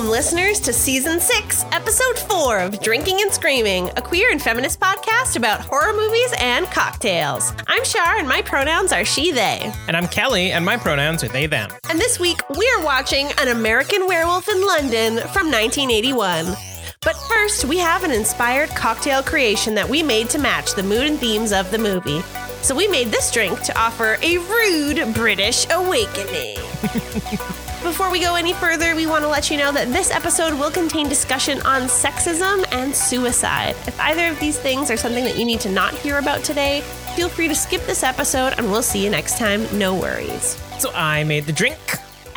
Welcome, listeners, to season six, episode four of Drinking and Screaming, a queer and feminist podcast about horror movies and cocktails. I'm Shar, and my pronouns are she, they. And I'm Kelly, and my pronouns are they, them. And this week, we're watching An American Werewolf in London from 1981. But first, we have an inspired cocktail creation that we made to match the mood and themes of the movie. So we made this drink to offer a rude British awakening. Before we go any further, we want to let you know that this episode will contain discussion on sexism and suicide. If either of these things are something that you need to not hear about today, feel free to skip this episode and we'll see you next time. No worries. So I made the drink.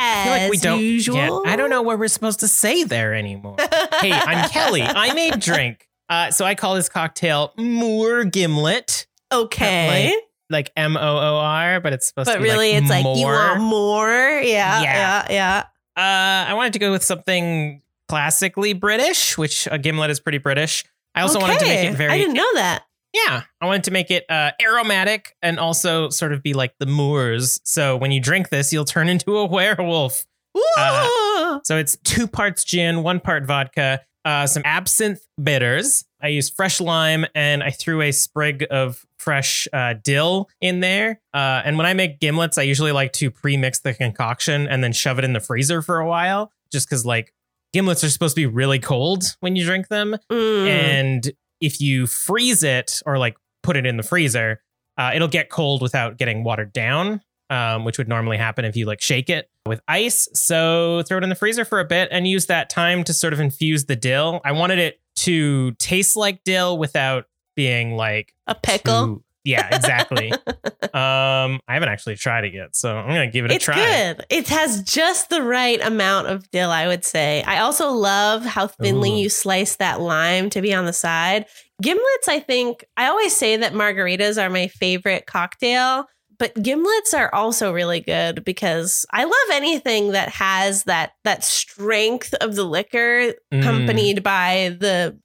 As I feel like we don't. usual. Yeah, I don't know what we're supposed to say there anymore. hey, I'm Kelly. I made drink. Uh, so I call this cocktail Moor Gimlet, Okay. Like M O O R, but it's supposed But to be But really, like it's like you want more. Yeah. Yeah. Yeah. Yeah. Uh, I wanted to go with something classically British, which a gimlet is pretty British. I also wanted to make it very I didn't know that. Yeah, I wanted to make it uh, aromatic and also sort of be like the Moors. So when you drink this, you'll turn into a werewolf. Ooh. So it's two parts gin, one part vodka, uh, some absinthe bitters. I used fresh lime and I threw a sprig of fresh uh, dill in there. Uh, and when I make gimlets, I usually like to pre-mix the concoction and then shove it in the freezer for a while, just because like gimlets are supposed to be really cold when you drink them. Mm. And if you freeze it or like put it in the freezer, uh, it'll get cold without getting watered down, um, which would normally happen if you like shake it with ice. So throw it in the freezer for a bit and use that time to sort of infuse the dill. I wanted it to taste like dill without being like a pickle. too- yeah, exactly. um, I haven't actually tried it yet, so I'm gonna give it a It's try. good. It has just the right amount of dill, I would say. I also love how thinly Ooh. you slice that lime to be on the side. Gimlets, I think, I always say that margaritas are my favorite cocktail, but gimlets are also really good because I love anything that has that that strength of the liquor Mm. accompanied by the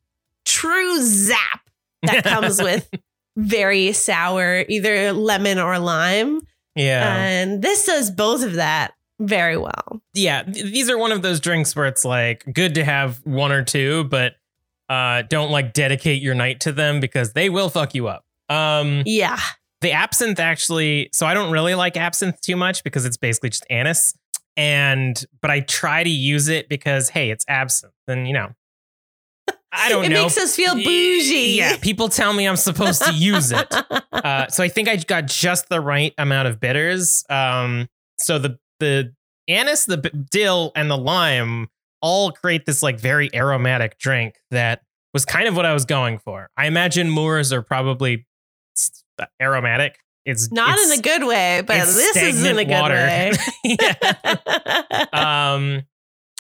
true zap that comes with very sour either lemon or lime. yeah. And this does both of that very well. yeah, th- these are one of those drinks where it's like good to have one or two, but uh, don't like dedicate your night to them because they will fuck you up. Um, Yeah. The absinthe actually, so I don't really like absinthe too much because it's basically just anise. And but I try to use it because hey, it's absinthe, and you know, I don't it know. It makes us feel bougie. Yeah, people tell me I'm supposed to use it. Uh, so I think I got just the right amount of bitters. Um, so the the anise, the b- dill, and the lime all create this like very aromatic drink that was kind of what I was going for. I imagine Moors are probably aromatic. It's Not it's- in a good way, but this is in a good water. way. yeah. um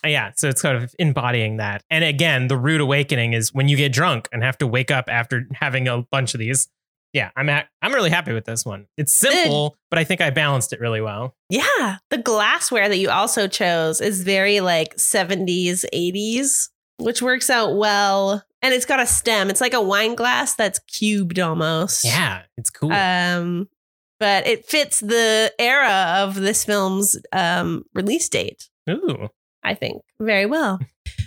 yeah so it's kind of embodying that and again the rude awakening is when you get drunk and have to wake up after having a bunch of these yeah i'm at i'm really happy with this one it's simple but i think i balanced it really well yeah. The glassware that you also chose is very like 70s, 80s, which works out well. And it's got a stem. It's like a wine glass that's cubed almost. yeah it's cool Um, but it fits the era of this film's um, release date. ooh I think, very well.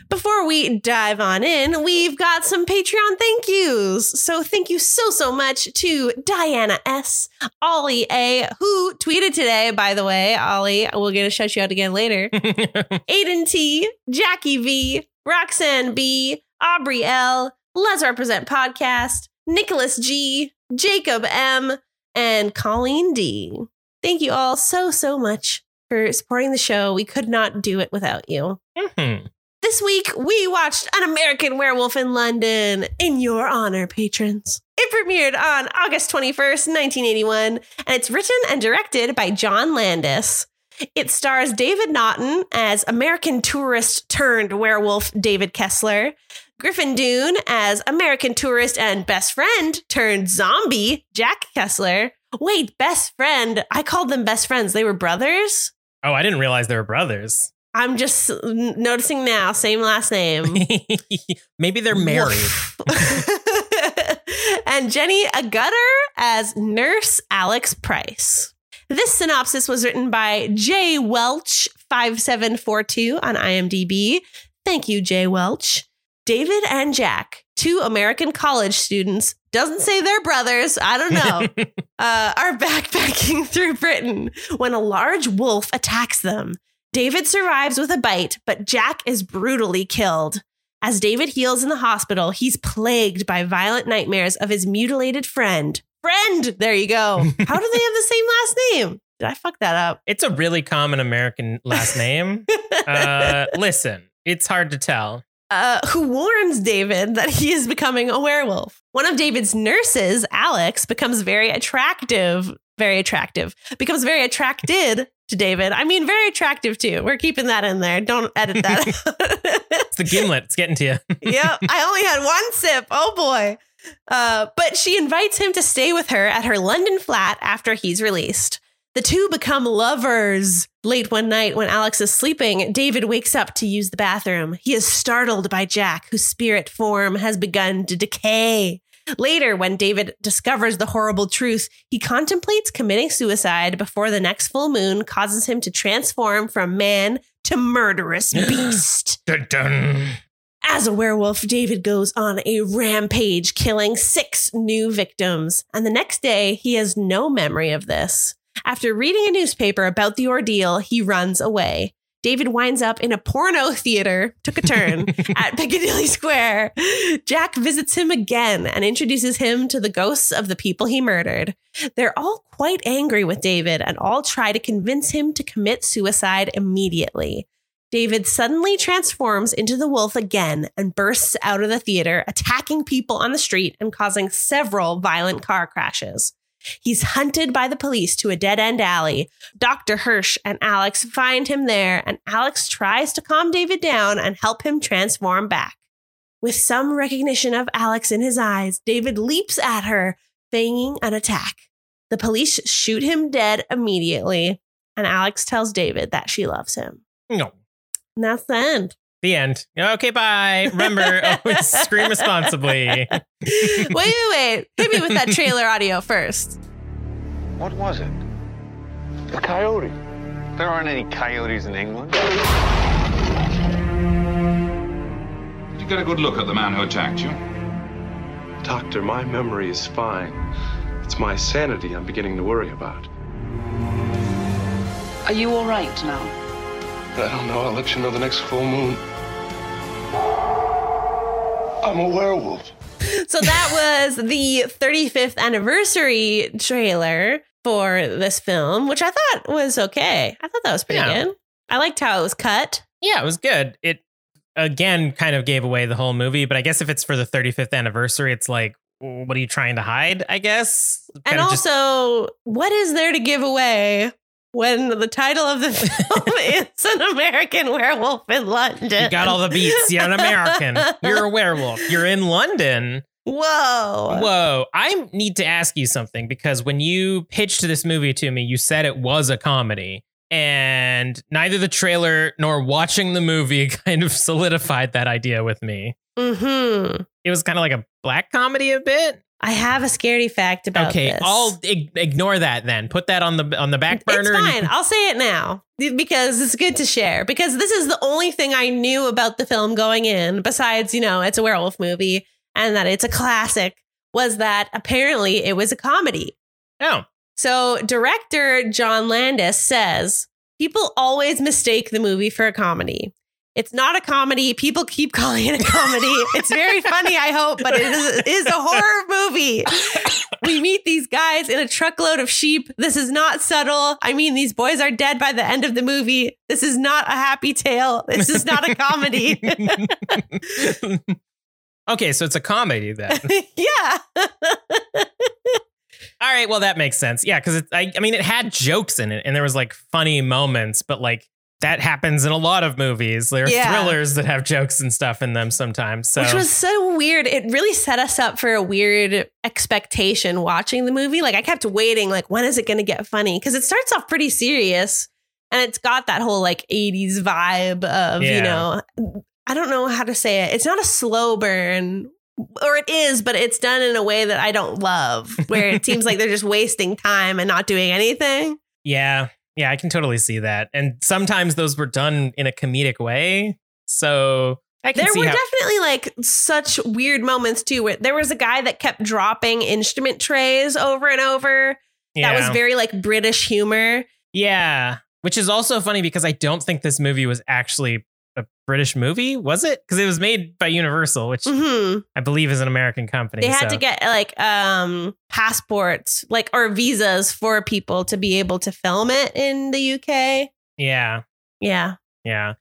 Before we dive on in, we've got some Patreon thank yous. So thank you so, so much to Diana S., Ollie A., who tweeted today, by the way. Ollie, we'll get a shout you out again later. Aiden T., Jackie V., Roxanne B., Aubrey L., Let's Represent Podcast, Nicholas G., Jacob M., and Colleen D. Thank you all so, so much for supporting the show. We could not do it without you. Mhm. This week, we watched An American Werewolf in London in your honor, patrons. It premiered on August 21st, 1981, and it's written and directed by John Landis. It stars David Naughton as American tourist turned werewolf David Kessler, Griffin Dunne as American tourist and best friend turned zombie Jack Kessler. Wait, best friend? I called them best friends. They were brothers? oh i didn't realize they were brothers I'm just noticing now, same last name. maybe they're married and Jenny Agutter as Nurse Alex Price. This synopsis was written by J. Welch 5742 on IMDb. Thank you, Jay Welch. David and Jack, two American college students, doesn't say they're brothers, I don't know, uh, are backpacking through Britain when a large wolf attacks them. David survives with a bite, but Jack is brutally killed. As David heals in the hospital, he's plagued by violent nightmares of his mutilated friend. Friend! There you go. How do they have the same last name? Did I fuck that up? It's a really common American last name. uh, listen, it's hard to tell. Uh, who warns David that he is becoming a werewolf. One of David's nurses, Alex, becomes very attractive, very attractive, becomes very attracted to David. I mean, very attractive too. We're keeping that in there. Don't edit that. It's the gimlet. It's getting to you. yep. I only had one sip. Oh boy. Uh, but she invites him to stay with her at her London flat after he's released. The two become lovers. Late one night, when Alex is sleeping, David wakes up to use the bathroom. He is startled by Jack, whose spirit form has begun to decay. Later, when David discovers the horrible truth, he contemplates committing suicide before the next full moon causes him to transform from man to murderous beast. Dun, dun. As a werewolf, David goes on a rampage, killing six new victims. And the next day, he has no memory of this. After reading a newspaper about the ordeal, he runs away. David winds up in a porno theater, took a turn at Piccadilly Square. Jack visits him again and introduces him to the ghosts of the people he murdered. They're all quite angry with David and all try to convince him to commit suicide immediately. David suddenly transforms into the wolf again and bursts out of the theater, attacking people on the street and causing several violent car crashes. He's hunted by the police to a dead end alley. Dr. Hirsch and Alex find him there, and Alex tries to calm David down and help him transform back. With some recognition of Alex in his eyes, David leaps at her, feigning an attack. The police shoot him dead immediately, and Alex tells David that she loves him. No. And that's the end. The end. Okay, bye. Remember, always scream responsibly. wait, wait, wait. Hit me with that trailer audio first. What was it? A coyote. There aren't any coyotes in England. Did you get a good look at the man who attacked you? Doctor, my memory is fine. It's my sanity I'm beginning to worry about. Are you all right now? I don't know. I'll let you know the next full moon. I'm a werewolf. So that was the 35th anniversary trailer for this film, which I thought was okay. I thought that was pretty Yeah. good. I liked how it was cut. Yeah, it was good. It again kind of gave away the whole movie, but I guess if it's for the 35th anniversary, it's like, what are you trying to hide? I guess. And Kind of just- also, what is there to give away when the title of the film is an American werewolf in London? you got all the beats. You're an American. You're a werewolf. You're in London. Whoa. Whoa. I need to ask you something because when you pitched this movie to me, you said it was a comedy. And neither the trailer nor watching the movie kind of solidified that idea with me. Mm-hmm. It was kind of like a black comedy a bit. I have a scaredy fact about it. okay, this. I'll ig- ignore that then. Put that on the on the back burner. It's fine. can- I'll say it now because it's good to share. Because this is the only thing I knew about the film going in, besides, you know, it's a werewolf movie and that it's a classic, was that apparently it was a comedy. oh, So, director John Landis says people always mistake the movie for a comedy. It's not a comedy. People keep calling it a comedy. it's very funny, I hope, but it is, it is a horror movie. We meet these guys in a truckload of sheep. This is not subtle. I mean, these boys are dead by the end of the movie. This is not a happy tale. This is not a comedy. okay, so it's a comedy then. yeah. All right, well that makes sense. Yeah, because I, I mean, it had jokes in it, and there was like funny moments, but like that happens in a lot of movies. There are Yeah. thrillers that have jokes and stuff in them sometimes. So Which was so weird. It really set us up for a weird expectation watching the movie. Like I kept waiting, like, when is it gonna get funny? Because it starts off pretty serious and it's got that whole like 80s vibe of, you know, I don't know how to say it. It's not a slow burn. Or it is, but it's done in a way that I don't love, where it seems like they're just wasting time and not doing anything. yeah, yeah, I can totally see that. And sometimes those were done in a comedic way. So I can There were how. definitely like such weird moments too. Where there was a guy that kept dropping instrument trays over and over. yeah. That was very like British humor. yeah, which is also funny because I don't think this movie was actually a British movie, was it? Because it was made by Universal, which hmm I believe is an American company. They had so- to get like um passports, like or visas for people to be able to film it in the UK. yeah, Yeah. yeah.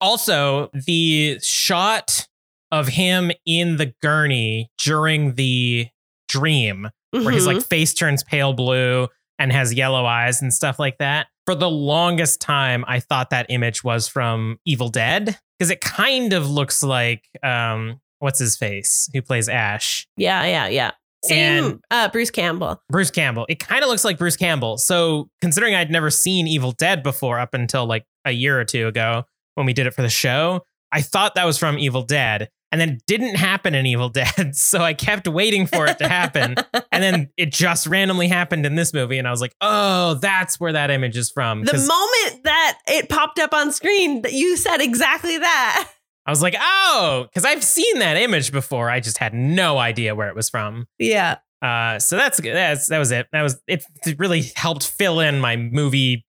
Also, the shot of him in the gurney during the dream where his like face turns pale blue and has yellow eyes and stuff like that. For the longest time, I thought that image was from Evil Dead because it kind of looks like um, what's his face who plays Ash, yeah, yeah, yeah. Same And- uh Bruce Campbell. Bruce Campbell. It kind of looks like Bruce Campbell. So considering I'd never seen Evil Dead before up until like a year or two ago when we did it for the show, I thought that was from Evil Dead. And then didn't happen in Evil Dead. So I kept waiting for it to happen. and then it just randomly happened in this movie and i was like oh that's where that image is from The moment that it popped up on screen, that you said exactly that. i was like oh because i've seen that image before i just had no idea where it was from Yeah. uh so that's good that's that was it that was it really helped fill in my movie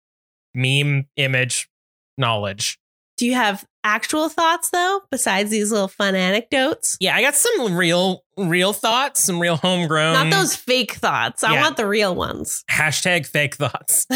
meme image knowledge Do you have actual thoughts though, besides these little fun anecdotes? yeah i got some real real thoughts some real homegrown Not those fake thoughts. I yeah. want the real ones. hashtag fake thoughts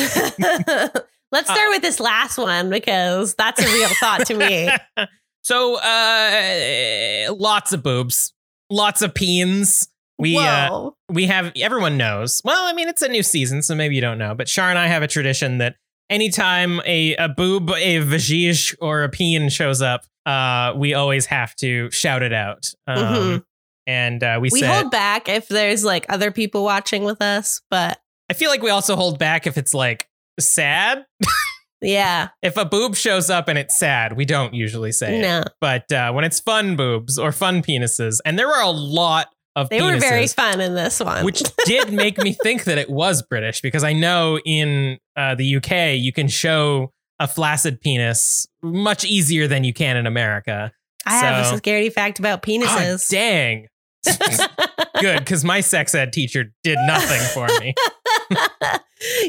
Let's Uh, start with this last one because that's a real thought to me. so uh lots of boobs lots of peens we uh we have everyone knows. Well, I mean, it's a new season, so maybe you don't know. But Shar and I have a tradition that anytime a a boob, a vajige, or a peen shows up, uh, we always have to shout it out. Um, Mhm. And uh, we, we said, hold back if there's like other people watching with us, but I feel like we also hold back if it's like sad. yeah, If a boob shows up and it's sad, we don't usually say it. no, But uh, when it's fun boobs or fun penises, and there were a lot of they penises, were very fun in this one. which did make me think that it was British because I know in uh, the UK you can show a flaccid penis much easier than you can in America. I have a scary fact about penises. dang, good because my sex ed teacher did nothing for me.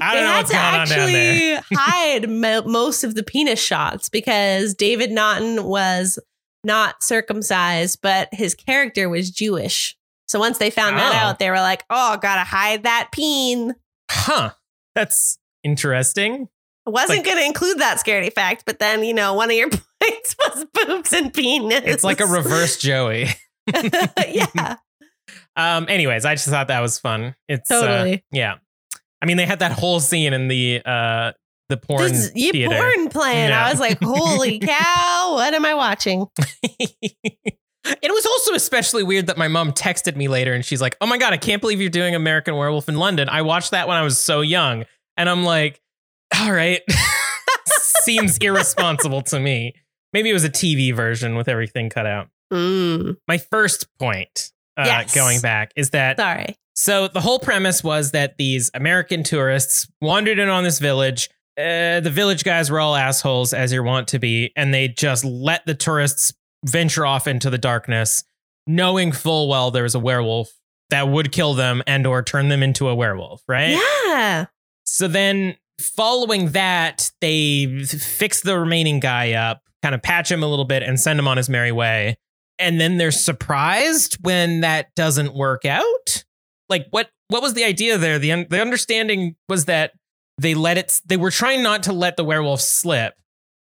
I don't they know had what's to going on down actually there. hide mo- most of the penis shots because David Naughton was not circumcised, but his character was Jewish. So once they found that Oh. out, they were like, "Oh, gotta hide that peen." Huh? That's interesting. I wasn't Like- going to include that scary fact, but then you know one of your points was boobs and penis. It's like a reverse Joey. yeah, Um. Anyways, I just thought that was fun. It's uh, totally. yeah. I mean, they had that whole scene in the uh the porn This you theater. porn playing. Yeah. I was like, "Holy cow! What am I watching?" It was also especially weird that my mom texted me later and she's like, "Oh my god, I can't believe you're doing American Werewolf in London. I watched that when I was so young." And I'm like, "All right." Seems irresponsible to me. Maybe it was a TV version with everything cut out. Mm, My first point uh, Yes. going back is that sorry. so the whole premise was that these American tourists wandered in on this village. Uh, the village guys were all assholes, as you're wont to be, and they just let the tourists venture off into the darkness, knowing full well there was a werewolf that would kill them and or turn them into a werewolf, right? Yeah. So then, following that, they fix the remaining guy up, kind of patch him a little bit, and send him on his merry way. And then they're surprised when that doesn't work out. Like, what? What was the idea there? the un- The understanding was that they let it. They were trying not to let the werewolf slip,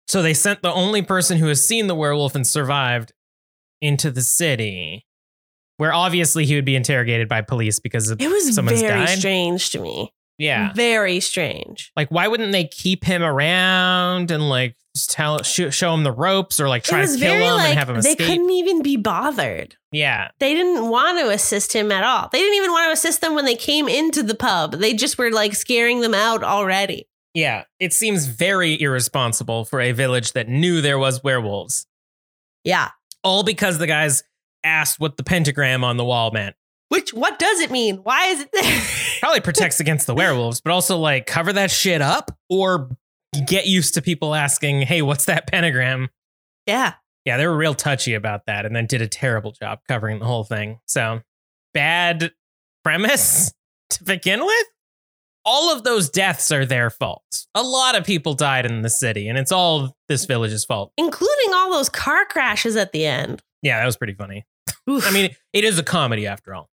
so they sent the only person who has seen the werewolf and survived into the city, where obviously he would be interrogated by police because It was Someone's very died? strange to me. yeah. Very strange. Like, why wouldn't they keep him around and like tell show, show him the ropes or like try to kill him like and have him Escape? they couldn't even be bothered. Yeah, They didn't want to assist him at all. They didn't even want to assist them when they came into the pub. They just were like scaring them out already. Yeah. It seems very irresponsible for a village that knew there was werewolves, Yeah. all because the guys asked what the pentagram on the wall meant. Which what does it mean? Why is it there? Probably protects against the werewolves, but also like cover that shit up or get used to people asking, "Hey, what's that pentagram?" yeah. Yeah, they were real touchy about that and then did a terrible job covering the whole thing. So, bad premise to begin with. All of those deaths are their fault. A lot of people died in the city, and it's all this village's fault. Including all those car crashes at the end. Yeah, that was pretty funny. Oof. I mean, it is a comedy after all.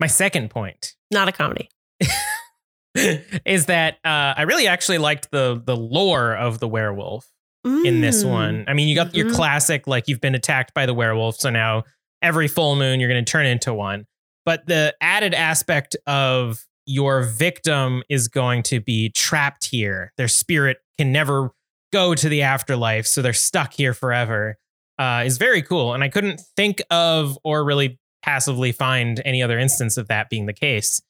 My second point not a comedy. is that uh, I really actually liked the the lore of the werewolf in this Mm. one. I mean, you got your Mhm. classic like you've been attacked by the werewolf, so now every full moon you're going to turn into one. But the added aspect of your victim is going to be trapped here. Their spirit can never go to the afterlife, so they're stuck here forever. Uh, is very cool, and I couldn't think of or really passively find any other instance of that being the case.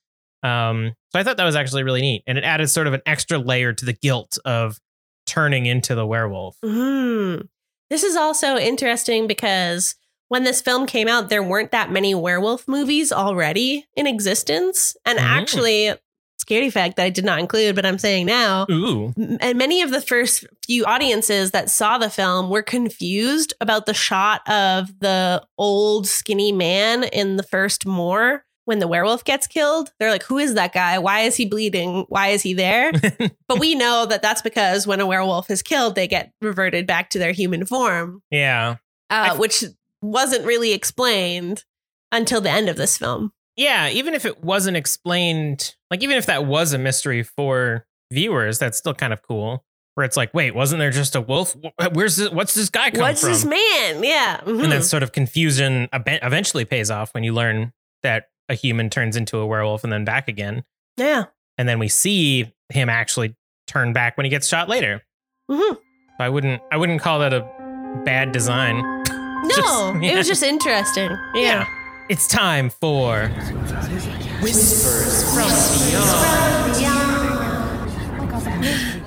Um, so I thought that was actually really neat, and it added sort of an extra layer to the guilt of turning into the werewolf. Mhm. This is also interesting because when this film came out, there weren't that many werewolf movies already in existence. And Mm. actually, scary fact that I did not include, but I'm saying now, Ooh, and many of the first few audiences that saw the film were confused about the shot of the old skinny man in the first Moor when the werewolf gets killed. They're like, who is that guy? Why is he bleeding? Why is he there? but we know that that's because when a werewolf is killed, they get reverted back to their human form, yeah. uh, which wasn't really explained until the end of this film. Yeah, even if it wasn't explained, like even if that was a mystery for viewers, that's still kind of cool. Where it's like, wait, wasn't there just a wolf? Where's this, what's this guy come What's from? this man? Yeah. mhm. and that sort of confusion eventually pays off when you learn that a human turns into a werewolf and then back again, yeah. and then we see him actually turn back when he gets shot later. Mhm. I wouldn't, I wouldn't call that a bad design. No, Just- it was just interesting. Yeah. It's time for whispers from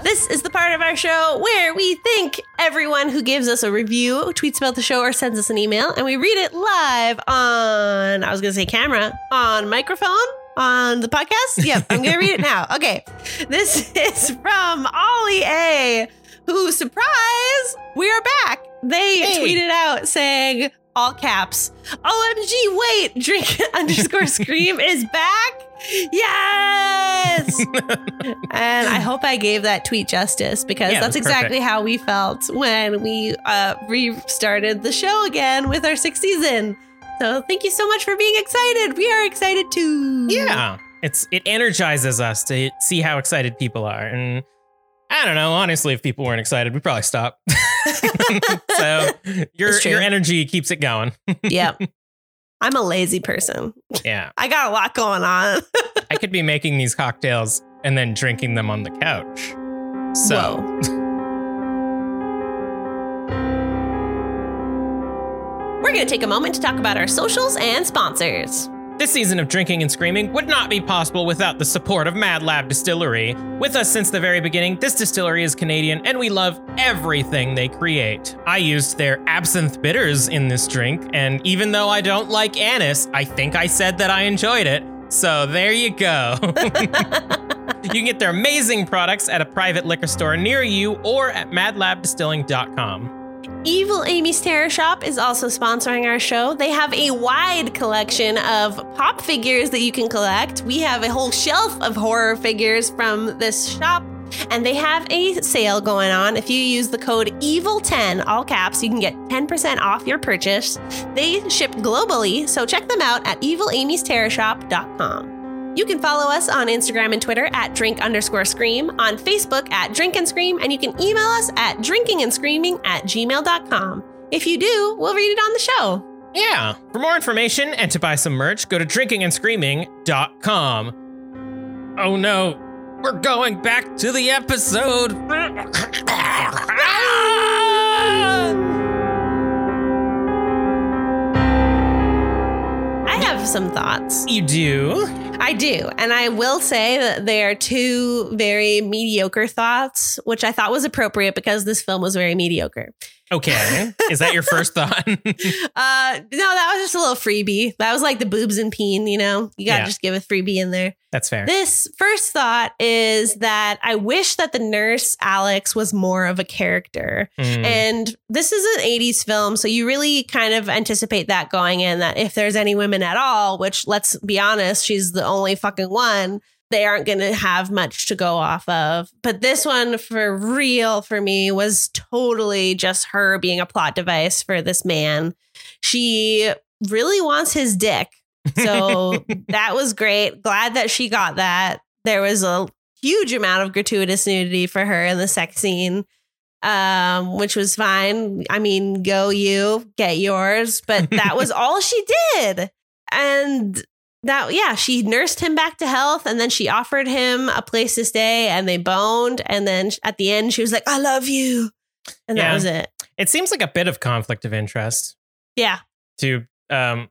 This is the part of our show where we thank everyone who gives us a review, tweets about the show, or sends us an email, and we read it live on, I was going to say camera, on microphone, on the podcast. Yep, I'm going to read it now. Okay. This is from Ollie A, who, surprise, we are back. They Hey. tweeted out saying, all caps, OMG, wait, drink underscore scream is back. Yes. and I hope I gave that tweet justice because Yeah, that's that's exactly how we felt when we uh, restarted the show again with our sixth season. So thank you so much for being excited. We are excited too. Yeah. It's it energizes us to see how excited people are. And I don't know, honestly, if people weren't excited, we'd probably stop. so your your energy keeps it going. yep. I'm a lazy person. Yeah. I got a lot going on. I could be making these cocktails and then drinking them on the couch. So. We're going to take a moment to talk about our socials and sponsors. This season of Drinking and Screaming would not be possible without the support of Mad Lab Distillery. With us since the very beginning, this distillery is Canadian and we love everything they create. I used their absinthe bitters in this drink, and even though I don't like anise, I think I said that I enjoyed it. So there you go. you can get their amazing products at a private liquor store near you or at madlabdistilling.com. Evil Amy's Terror Shop is also sponsoring our show. They have a wide collection of pop figures that you can collect. We have a whole shelf of horror figures from this shop, and they have a sale going on. If you use the code EVIL10, all caps, you can get 10% off your purchase. They ship globally, so check them out at evilamysterrorshop.com. You can follow us on Instagram and Twitter at drink underscore scream, on Facebook at drink and scream, and you can email us at drinking and screaming at gmail.com. If you do, we'll read it on the show. Yeah. For more information and to buy some merch, go to drinkingandscreaming.com. Oh no, we're going back to the episode. I have some thoughts. you do? I do. And I will say that they are two very mediocre thoughts, which I thought was appropriate because this film was very mediocre. Okay. Is that your first thought? Uh, no, that was just a little freebie. That was like the boobs and peen, you know? You got to Yeah. just give a freebie in there. That's fair. This first thought is that I wish that the nurse Alex was more of a character. Mm. And this is an 80s film, so you really kind of anticipate that going in that if there's any women at all, which let's be honest, she's the only fucking one, they aren't going to have much to go off of. But this one, for real, for me, was totally just her being a plot device for this man. She really wants his dick. So that was great. Glad that she got that. There was a huge amount of gratuitous nudity for her in the sex scene um, which was fine. I mean, go you, get yours. But that was all she did. And that, yeah, she nursed him back to health and then she offered him a place to stay and they boned. And then at the end, she was like, I love you. And that was it. it seems like a bit of conflict of interest Yeah. to um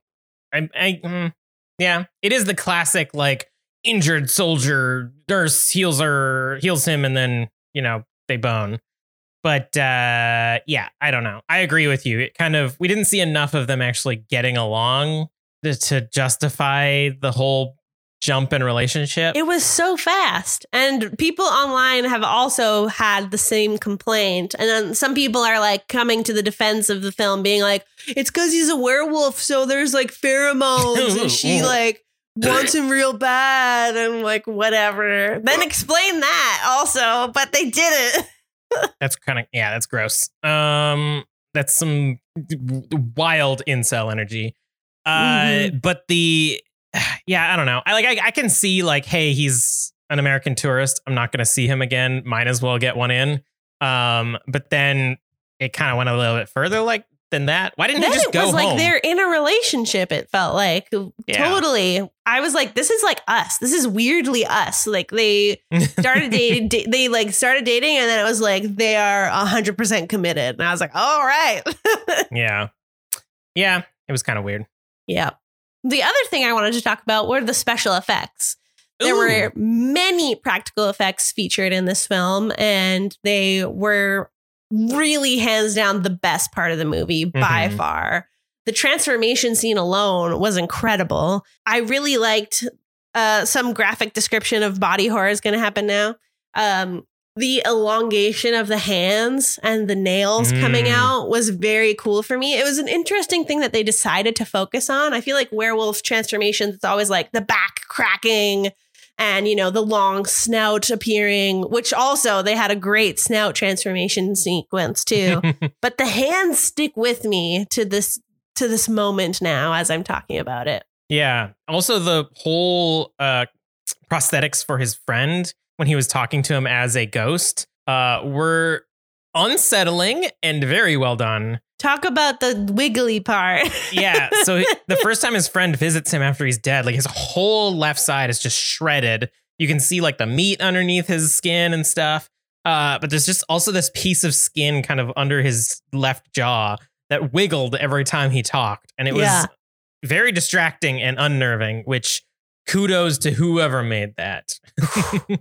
I, I mm, yeah, it is the classic like injured soldier nurse heals her heals him and then, you know, they bone. But uh yeah, I don't know. I agree with you. It kind of we didn't see enough of them actually getting along to, justify the whole jump in relationship. It was so fast. And people online have also had the same complaint. And then some people are like coming to the defense of the film, being like, it's because he's a werewolf. So there's like pheromones. and she like wants him real bad. And like, whatever. Then explain that also. But they didn't. That's kind of yeah, that's gross. Um, that's some wild incel energy. Uh, Mhm. but the yeah, I don't know. I like I, I can see like, hey, he's an American tourist. I'm not going to see him again. Might as well get one in. Um, but then it kind of went a little bit further like than that. Why didn't then he just it go was like home? they're in a relationship, it felt like. Yeah. Totally. I was like, this is like us. This is weirdly us. Like they started dating da- they like started dating and then it was like they are 100% committed and i was like all right yeah, yeah, it was kind of weird. Yeah. The other thing i wanted to talk about were the special effects. There Ooh. were many practical effects featured in this film and they were really hands down the best part of the movie by Mhm. far. The transformation scene alone was incredible. I really liked uh, some graphic description of body horror is going to happen now. Um, the elongation of the hands and the nails coming Mm. out was very cool for me. It was an interesting thing that they decided to focus on. I feel like werewolf transformations, it's always like the back cracking and, you know, the long snout appearing, which also they had a great snout transformation sequence too. but the hands stick with me to this to this moment now as I'm talking about it. Yeah. Also, the whole uh, prosthetics for his friend when he was talking to him as a ghost uh, were unsettling and very well done. Talk about the wiggly part. Yeah. So the first time his friend visits him after he's dead, like his whole left side is just shredded. You can see like the meat underneath his skin and stuff. Uh, but there's just also this piece of skin kind of under his left jaw that wiggled every time he talked. And it was Yeah. very distracting and unnerving, which kudos to whoever made that.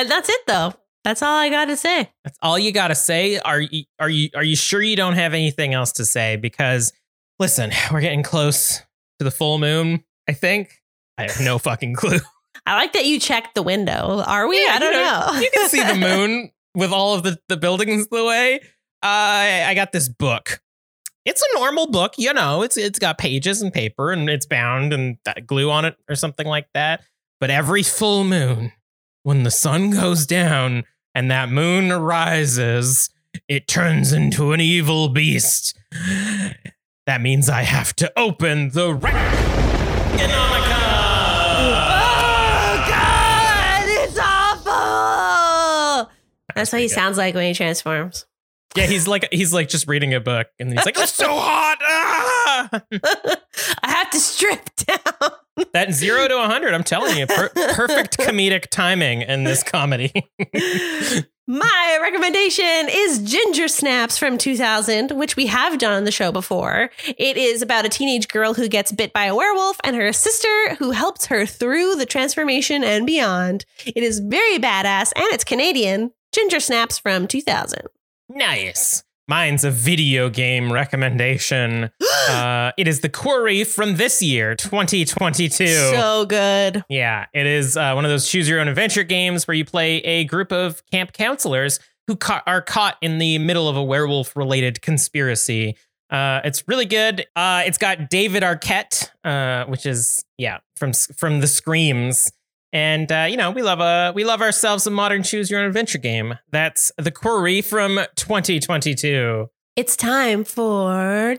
and that's it though. That's all I got to say. That's all you got to say. Are you are you are you sure you don't have anything else to say? Because listen, we're getting close to the full moon. I think I have no fucking clue. I like that you checked the window. Are we? Yeah, I don't you know. you can see the moon with all of the the buildings the way. Uh, I I got this book. It's a normal book, you know. It's it's got pages and paper and it's bound and that glue on it or something like that. But every full moon, when the sun goes down and that moon arises, it turns into an evil beast. That means I have to open the Oh God! It's awful. That's what he sounds like when he transforms. Yeah, he's like he's like just reading a book and he's like, "It's so hot!" Ah! I have to strip down. That zero to 100, I'm telling you, per- perfect comedic timing in this comedy. My recommendation is Ginger Snaps from 2000, which we have done on the show before. It is about a teenage girl who gets bit by a werewolf and her sister who helps her through the transformation and beyond. It is very badass and it's Canadian. Ginger Snaps from 2000. nice. Mine's a video game recommendation. uh, it is the Quarry from this year, 2022. So good. Yeah, it is uh, one of those choose your own adventure games where you play a group of camp counselors who ca- are caught in the middle of a werewolf related conspiracy. Uh, it's really good. Uh, it's got David Arquette, uh, which is yeah from from the Screams, and uh, you know we love a we love ourselves a modern choose your own adventure game. That's the Quarry from 2022. It's time for.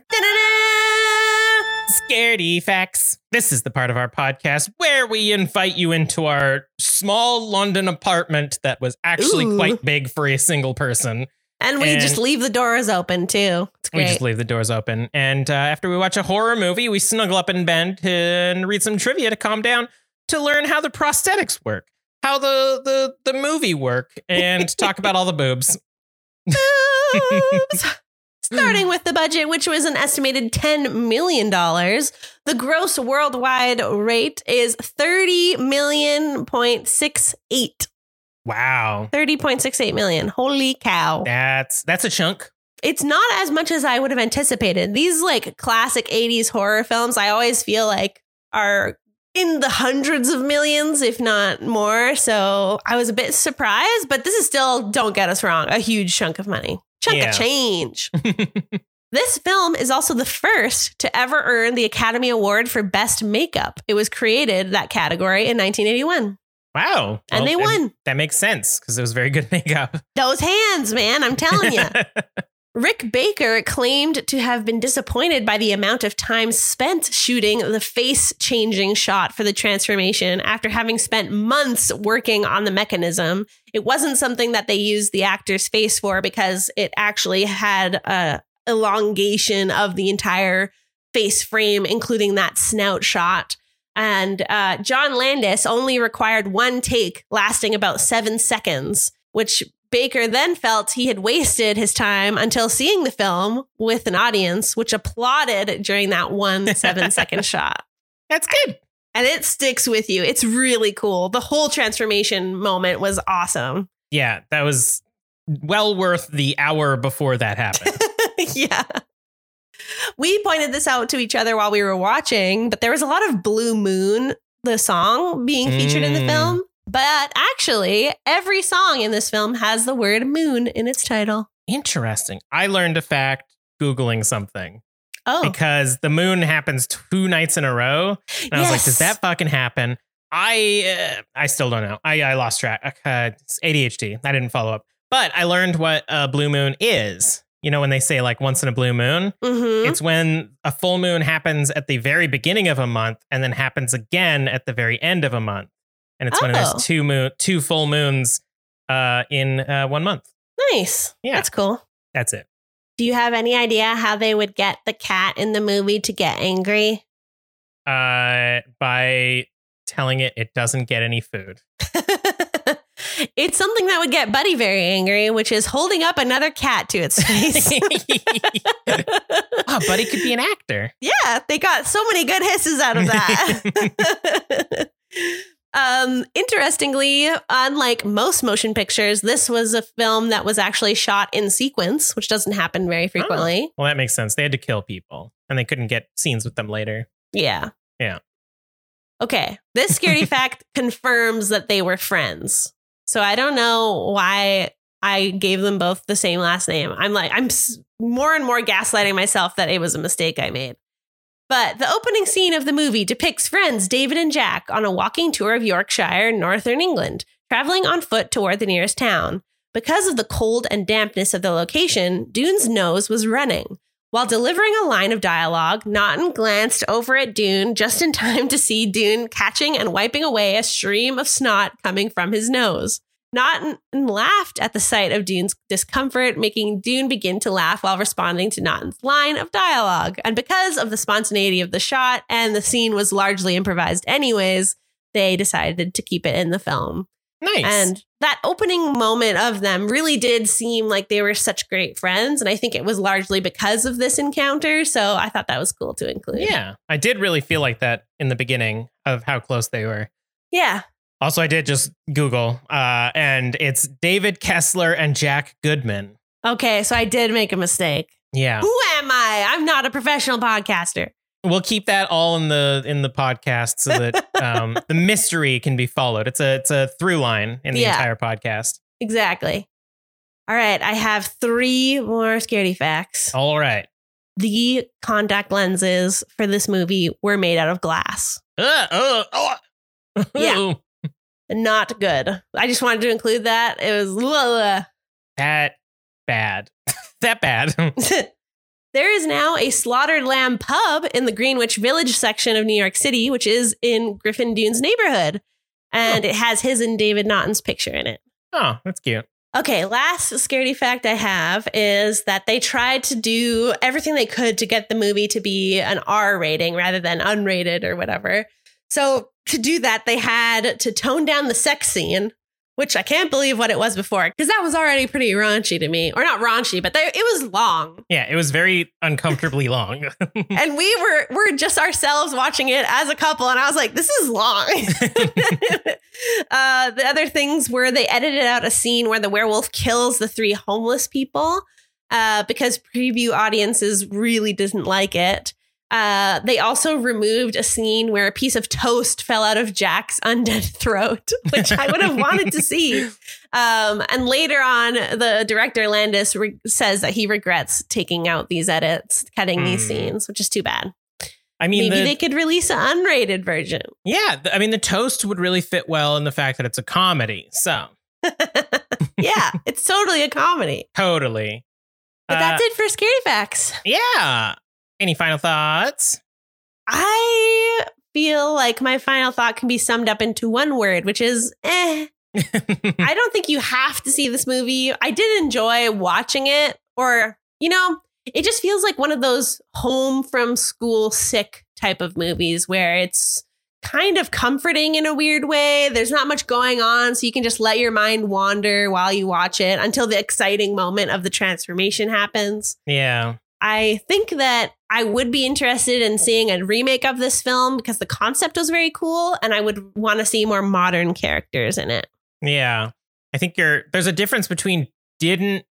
Scaredy facts. This is the part of our podcast where we invite you into our small London apartment that was actually Ooh. quite big for a single person. And we And- just leave the doors open too. We just leave the doors open. And uh, after we watch a horror movie, we snuggle up in bed and read some trivia to calm down to learn how the prosthetics work, how the, the, the movie work, and talk about all the boobs. Boobs. Starting with the budget, which was an estimated $10 million, the gross worldwide rate is 30 million point six eight. Wow. 30.68 million. Holy cow. That's that's a chunk. It's not as much as I would have anticipated. These like classic 80s horror films, I always feel like are in the hundreds of millions, if not more. So I was a bit surprised, but this is still, don't get us wrong, a huge chunk of money. Chunk Yeah. of change. This film is also the first to ever earn the Academy Award for Best Makeup. It was created that category in 1981, Wow. and Well, they that- won. That makes sense because it was very good makeup. Those hands, man, I'm telling you. Rick Baker claimed to have been disappointed by the amount of time spent shooting the face changing shot for the transformation after having spent months working on the mechanism. It wasn't something that they used the actor's face for because it actually had a elongation of the entire face frame, including that snout shot. And uh, John Landis only required one take lasting about seven seconds, which Baker then felt he had wasted his time until seeing the film with an audience, which applauded during that one seven second shot. That's good. And it sticks with you. It's really cool. The whole transformation moment was awesome. Yeah, that was well worth the hour before that happened. yeah. We pointed this out to each other while we were watching, but there was a lot of Blue Moon, the song, being featured in the Mm. film. But actually, every song in this film has the word moon in its title. Interesting. I learned a fact Googling something Oh, because the moon happens two nights in a row. And I was like, does that fucking happen? I uh, I still don't know. I, I lost track. Uh, it's ADHD. I didn't follow up. But I learned what a blue moon is. You know, when they say like once in a blue moon, Mhm. it's when a full moon happens at the very beginning of a month and then happens again at the very end of a month. And it's when Oh. there's two moon, two full moons uh, in uh, one month. nice. Yeah. That's cool. That's it. Do you have any idea how they would get the cat in the movie to get angry? Uh, by telling it it doesn't get any food. it's something that would get Buddy very angry, which is holding up another cat to its face. oh, Buddy could be an actor. yeah, they got so many good hisses out of that. Um, interestingly, unlike most motion pictures, this was a film that was actually shot in sequence, which doesn't happen very frequently. Well, that makes sense. They had to kill people and they couldn't get scenes with them later. Yeah. Yeah. Okay. This scaredy fact confirms that they were friends. So I don't know why I gave them both the same last name. I'm like, I'm more and more gaslighting myself that it was a mistake I made. But the opening scene of the movie depicts friends David and Jack on a walking tour of Yorkshire, northern England, traveling on foot toward the nearest town. Because of the cold and dampness of the location, Dunne's nose was running. While delivering a line of dialogue, Naughton glanced over at Dunne just in time to see Dunne catching and wiping away a stream of snot coming from his nose. Naughton laughed at the sight of Dunne's discomfort, making Dunne begin to laugh while responding to Naughton's line of dialogue. And because of the spontaneity of the shot and the scene was largely improvised anyways, they decided to keep it in the film. Nice. And that opening moment of them really did seem like they were such great friends. And I think it was largely because of this encounter. So I thought that was cool to include. yeah, I did really feel like that in the beginning of how close they were. Yeah. Also, I did just Google, uh, and it's David Kessler and Jack Goodman. Okay, so I did make a mistake. Yeah. Who am I? I'm not a professional podcaster. We'll keep that all in the in the podcast so that um, the mystery can be followed. It's a it's a through line in the Yeah. entire podcast. Exactly. All right, I have three more scaredy facts. All right. The contact lenses for this movie were made out of glass. Uh, uh, oh. Yeah. Not good. I just wanted to include that. It was That bad. that bad. there is now a slaughtered lamb pub in the Greenwich Village section of New York City, which is in Griffin Dunne's neighborhood. And it has his and David Naughton's picture in it. oh, that's cute. Okay, last scaredy fact I have is that they tried to do everything they could to get the movie to be an R rating rather than unrated or whatever. So to do that, they had to tone down the sex scene, which I can't believe what it was before because that was already pretty raunchy to me, or not raunchy, but they, it was long, Yeah, it was very uncomfortably long. and we were we're just ourselves watching it as a couple, and I was like, this is long. uh, the other things were they edited out a scene where the werewolf kills the three homeless people uh, because preview audiences really didn't like it. Uh, they also removed a scene where a piece of toast fell out of Jack's undead throat, which I would have wanted to see. Um, and later on, the director Landis re- says that he regrets taking out these edits, cutting these Hmm. scenes, which is too bad. I mean, Maybe the- they could release an unrated version. yeah, I mean, the toast would really fit well in the fact that it's a comedy. So yeah, it's totally a comedy. totally. But Uh, that's it for Scary Facts. Yeah. Any final thoughts? I feel like my final thought can be summed up into one word, which is eh. I don't think you have to see this movie. I did enjoy watching it, or, you know, it just feels like one of those home from school sick type of movies where it's kind of comforting in a weird way. There's not much going on, so you can just let your mind wander while you watch it until the exciting moment of the transformation happens. yeah. I think that I would be interested in seeing a remake of this film because the concept was very cool and I would want to see more modern characters in it. Yeah. I think you're there's a difference between didn't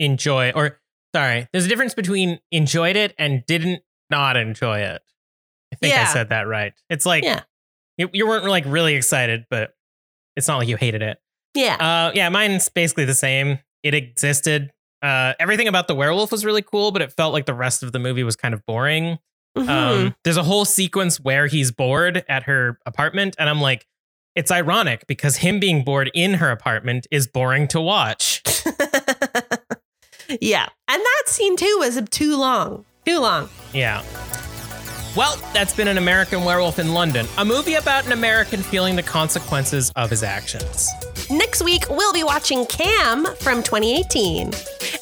enjoy or sorry, there's a difference between enjoyed it and didn't not enjoy it. I think I said that right. It's like Yeah. you, you weren't like really excited, but it's not like you hated it. Yeah. Uh yeah, mine's basically the same. It existed. Uh everything about the werewolf was really cool, but it felt like the rest of the movie was kind of boring. Mhm. Um, there's a whole sequence where he's bored at her apartment, and I'm like, it's ironic because him being bored in her apartment is boring to watch. yeah. And that scene too was too long. Too long. Yeah. Well, that's been An American Werewolf in London, a movie about an American feeling the consequences of his actions. Next week, we'll be watching Cam from 2018.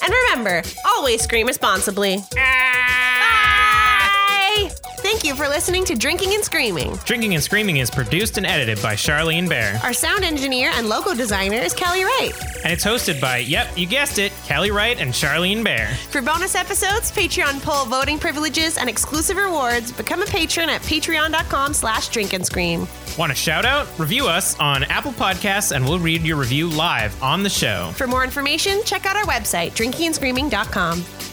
And remember, always scream responsibly. Bye! Thank you for listening to Drinking and Screaming. Drinking and Screaming is produced and edited by Charlene Bear, Our sound engineer and logo designer is Kelly Wright. and it's hosted by, yep, you guessed it, Kelly Wright and Charlene Bear. For bonus episodes, Patreon poll voting privileges, and exclusive rewards, become a patron at patreon.com slash drink and scream. Want a shout out? Review us on Apple Podcasts, and we'll read your review live on the show. For more information, check out our website, drinkingandscreaming.com.